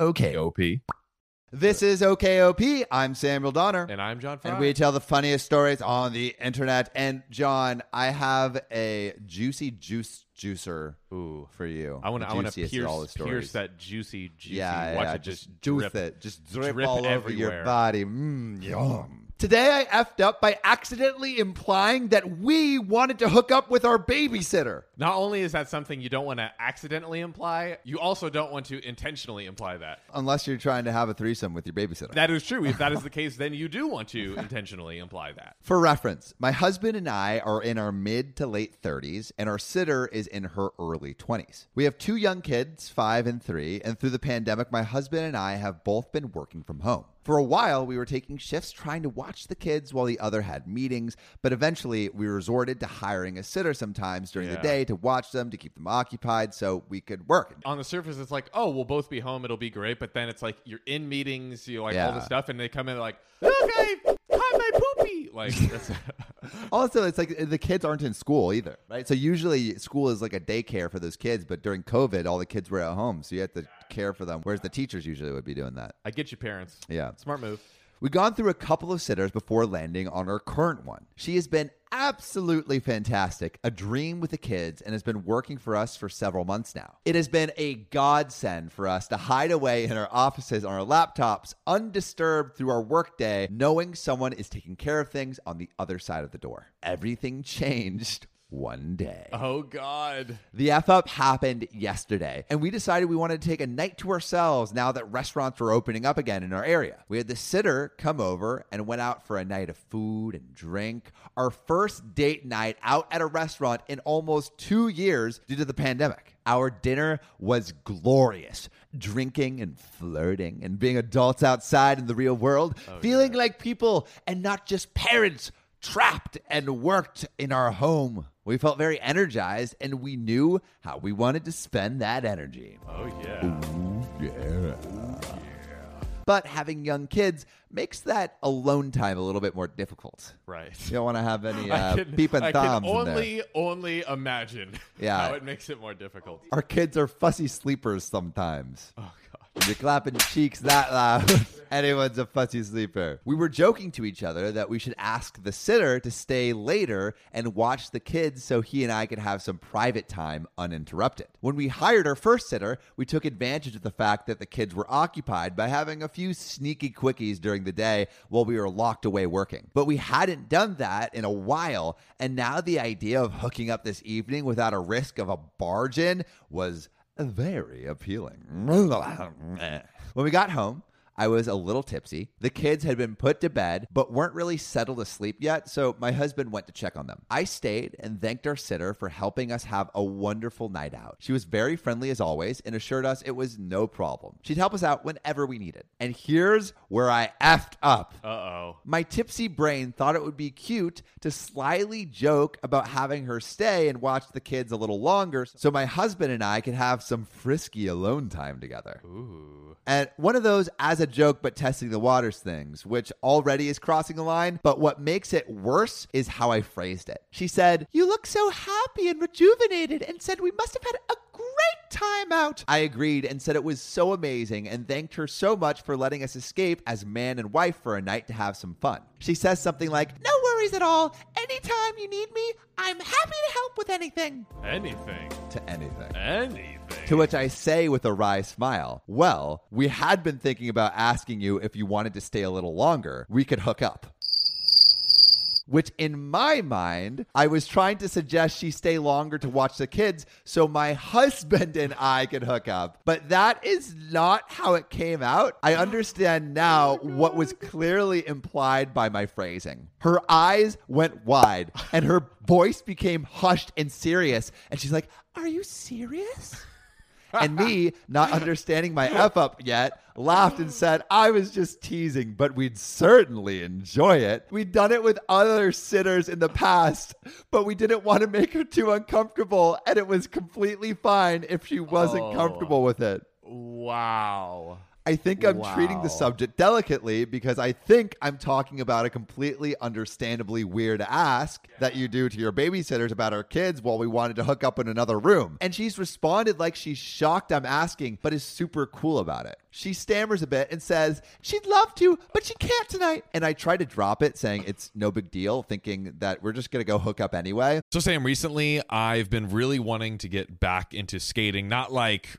OKOP. This is OKOP. I'm Samuel Donner. And I'm John Frye. And we tell the funniest stories on the internet. And John, I have a juicy juice juicer Ooh. for you. I want to. I want to pierce, all the stories. pierce that juicy, juicy. Yeah, watch yeah, it just, juice drip. it, just drip, drip all over your body. Mmm, yum. Today I effed up by accidentally implying that we wanted to hook up with our babysitter. Not only is that something you don't want to accidentally imply, you also don't want to intentionally imply that. Unless you're trying to have a threesome with your babysitter. That is true. If that is the case, then you do want to intentionally imply that. For reference, my husband and I are in our mid to late 30s, and our sitter is in her early 20s. We have two young kids, five and three, and through the pandemic, my husband and I have both been working from home. For a while, we were taking shifts trying to watch the kids while the other had meetings, but eventually we resorted to hiring a sitter sometimes during the Yeah. day to watch them, to keep them occupied so we could work. On the surface, it's like, oh, we'll both be home. It'll be great. But then it's like you're in meetings, you like all Yeah. this stuff, and they come in like, okay, poopy. Like, that's, Also, it's like the kids aren't in school either, right? So usually school is like a daycare for those kids, but during COVID, all the kids were at home, so you have to care for them. Whereas the teachers usually would be doing that. I get you, parents. Yeah. Smart move. We've gone through a couple of sitters before landing on our current one. She has been absolutely fantastic, a dream with the kids, and has been working for us for several months now. It has been a godsend for us to hide away in our offices on our laptops, undisturbed through our workday, knowing someone is taking care of things on the other side of the door. Everything changed one day. Oh God. The F up happened yesterday, and we decided we wanted to take a night to ourselves now that restaurants were opening up again in our area. We had the sitter come over and went out for a night of food and drink. Our first date night out at a restaurant in almost two years due to the pandemic. Our dinner was glorious. Drinking and flirting and being adults outside in the real world, oh, feeling like people and not just parents trapped and worked in our home. We felt very energized and we knew how we wanted to spend that energy. Oh yeah. Yeah. yeah! But having young kids makes that alone time a little bit more difficult. Right. You don't want to have any uh, can, peep and I can thumbs only only imagine Yeah. how it makes it more difficult. Our kids are fussy sleepers sometimes. Oh. When You're clapping your cheeks that loud. Anyone's a fussy sleeper. We were joking to each other that we should ask the sitter to stay later and watch the kids so he and I could have some private time uninterrupted. When we hired our first sitter, we took advantage of the fact that the kids were occupied by having a few sneaky quickies during the day while we were locked away working. But we hadn't done that in a while, and now the idea of hooking up this evening without a risk of a barge in was very appealing. When we got home, I was a little tipsy. The kids had been put to bed, but weren't really settled asleep yet, so my husband went to check on them. I stayed and thanked our sitter for helping us have a wonderful night out. She was very friendly as always and assured us it was no problem. She'd help us out whenever we needed. And here's where I effed up. Uh oh. My tipsy brain thought it would be cute to slyly joke about having her stay and watch the kids a little longer so my husband and I could have some frisky alone time together. Ooh. And one of those as a joke but testing the waters things, which already is crossing a line. But what makes it worse is how I phrased it. She said, You look so happy and rejuvenated, and said we must have had a great time out. I agreed and said it was so amazing and thanked her so much for letting us escape as man and wife for a night to have some fun. She says something like, No worries at all. Anytime you need me, I'm happy to help with anything. Anything. To anything. Anything. To which I say with a wry smile, Well, we had been thinking about asking you if you wanted to stay a little longer. We could hook up. Which, in my mind, I was trying to suggest she stay longer to watch the kids so my husband and I could hook up. But that is not how it came out. I understand now oh what was clearly implied by my phrasing. Her eyes went wide and her voice became hushed and serious. And she's like, Are you serious? And me, not understanding my F up yet, laughed and said, I was just teasing, but we'd certainly enjoy it. We'd done it with other sitters in the past, but we didn't want to make her too uncomfortable, and it was completely fine if she wasn't Oh. comfortable with it. Wow. I think I'm treating the subject delicately because I think I'm talking about a completely understandably weird ask that you do to your babysitters about our kids while we wanted to hook up in another room. And she's responded like she's shocked I'm asking, but is super cool about it. She stammers a bit and says, She'd love to, but she can't tonight. And I try to drop it, saying it's no big deal, thinking that we're just going to go hook up anyway. So, Sam, recently I've been really wanting to get back into skating, not like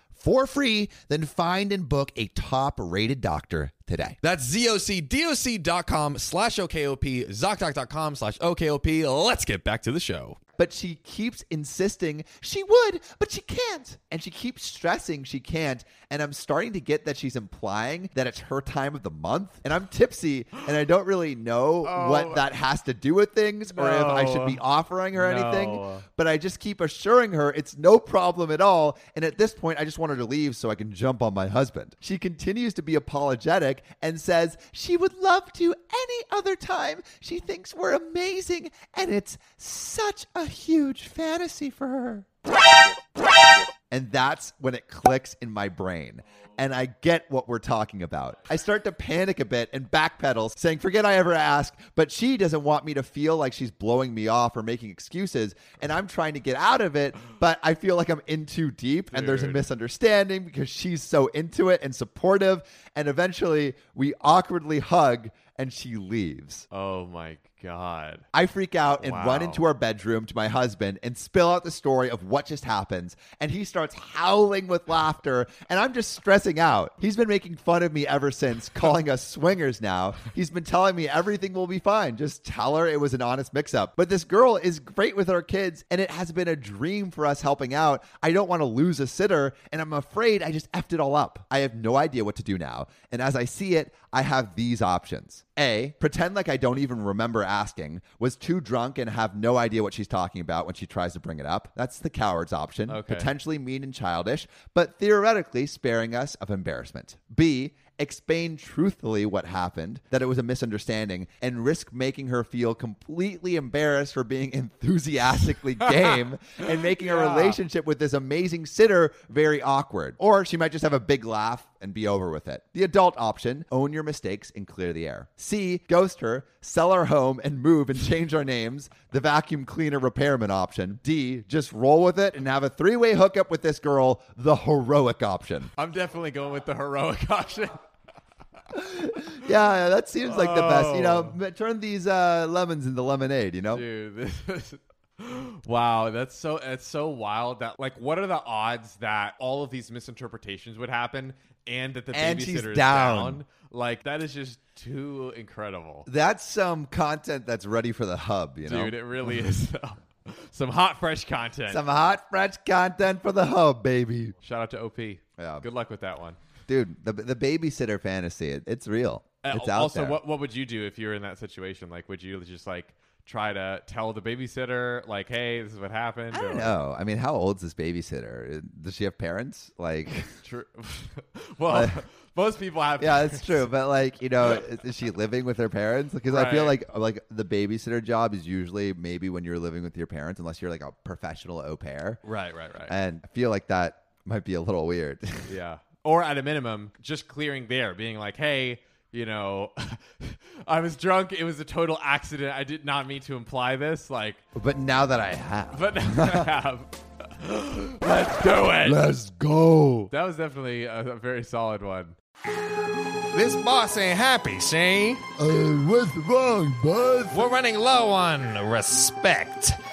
for free. Then find and book a top rated doctor today. That's zocdoc.com slash OKOP, ZocDoc.com slash OKOP. Let's get back to the show. But she keeps insisting she would, but she can't. And she keeps stressing she can't. And I'm starting to get that she's implying that it's her time of the month. And I'm tipsy and I don't really know oh. what that has to do with things or if I should be offering her anything. But I just keep assuring her it's no problem at all. And at this point, I just want her to leave so I can jump on my husband. She continues to be apologetic and says she would love to any other time. She thinks we're amazing and it's such a huge fantasy for her. And that's when it clicks in my brain. And I get what we're talking about. I start to panic a bit and backpedal, saying, Forget I ever asked. But she doesn't want me to feel like she's blowing me off or making excuses. And I'm trying to get out of it, but I feel like I'm in too deep and there's a misunderstanding because she's so into it and supportive. And eventually we awkwardly hug and she leaves. Oh my god. I freak out and run into our bedroom to my husband and spill out the story of what just happened. And he starts howling with laughter, and I'm just stressing out. He's been making fun of me ever since, calling us swingers now. He's been telling me everything will be fine. Just tell her it was an honest mix up. But this girl is great with our kids, and it has been a dream for us helping out. I don't want to lose a sitter, and I'm afraid I just effed it all up. I have no idea what to do now. And as I see it, I have these options. A, pretend like I don't even remember asking, was too drunk and have no idea what she's talking about when she tries to bring it up. That's the coward's option. Okay. Potentially mean and childish, but theoretically sparing us of embarrassment. B, explain truthfully what happened, that it was a misunderstanding, and risk making her feel completely embarrassed for being enthusiastically game and making a relationship with this amazing sitter very awkward. Or she might just have a big laugh and be over with it. The adult option own your mistakes and clear the air. C, ghost her, sell our home and move and change our names. The vacuum cleaner repairman option. D, just roll with it and have a three way hookup with this girl. The heroic option. I'm definitely going with the heroic option. Yeah, that seems like the best. You know, Oh. turn these uh, lemons into lemonade, you know? Dude, this is Wow, that's so that's so wild that like what are the odds that all of these misinterpretations would happen and that the And babysitter is down. down? Like that is just too incredible. That's some content that's ready for the hub, you know? Dude, it really is though. Some hot fresh content. Some hot, fresh content for the hub, baby. Shout out to OP. Yeah. Good luck with that one. Dude, the, the babysitter fantasy, it, it's real. Uh, It's out also, there. what what would you do if you were in that situation? Like, would you just like try to tell the babysitter like, "Hey, this is what happened." I don't like, know. I mean, how old's this babysitter? Does she have parents? Like, True. well, most people have. yeah, that's true. But like, you know, is, is she living with her parents? Because I feel like like the babysitter job is usually maybe when you're living with your parents, unless you're like a professional au pair. Right, right, right. And I feel like that might be a little weird. Yeah. Or at a minimum, just clearing there, being like, hey, you know, I was drunk. It was a total accident. I did not mean to imply this. Like, but now that I have, but now I have. Let's do it. Let's go. that was definitely a, a very solid one. This boss ain't happy, see? Uh, what's wrong, bud? We're running low on respect.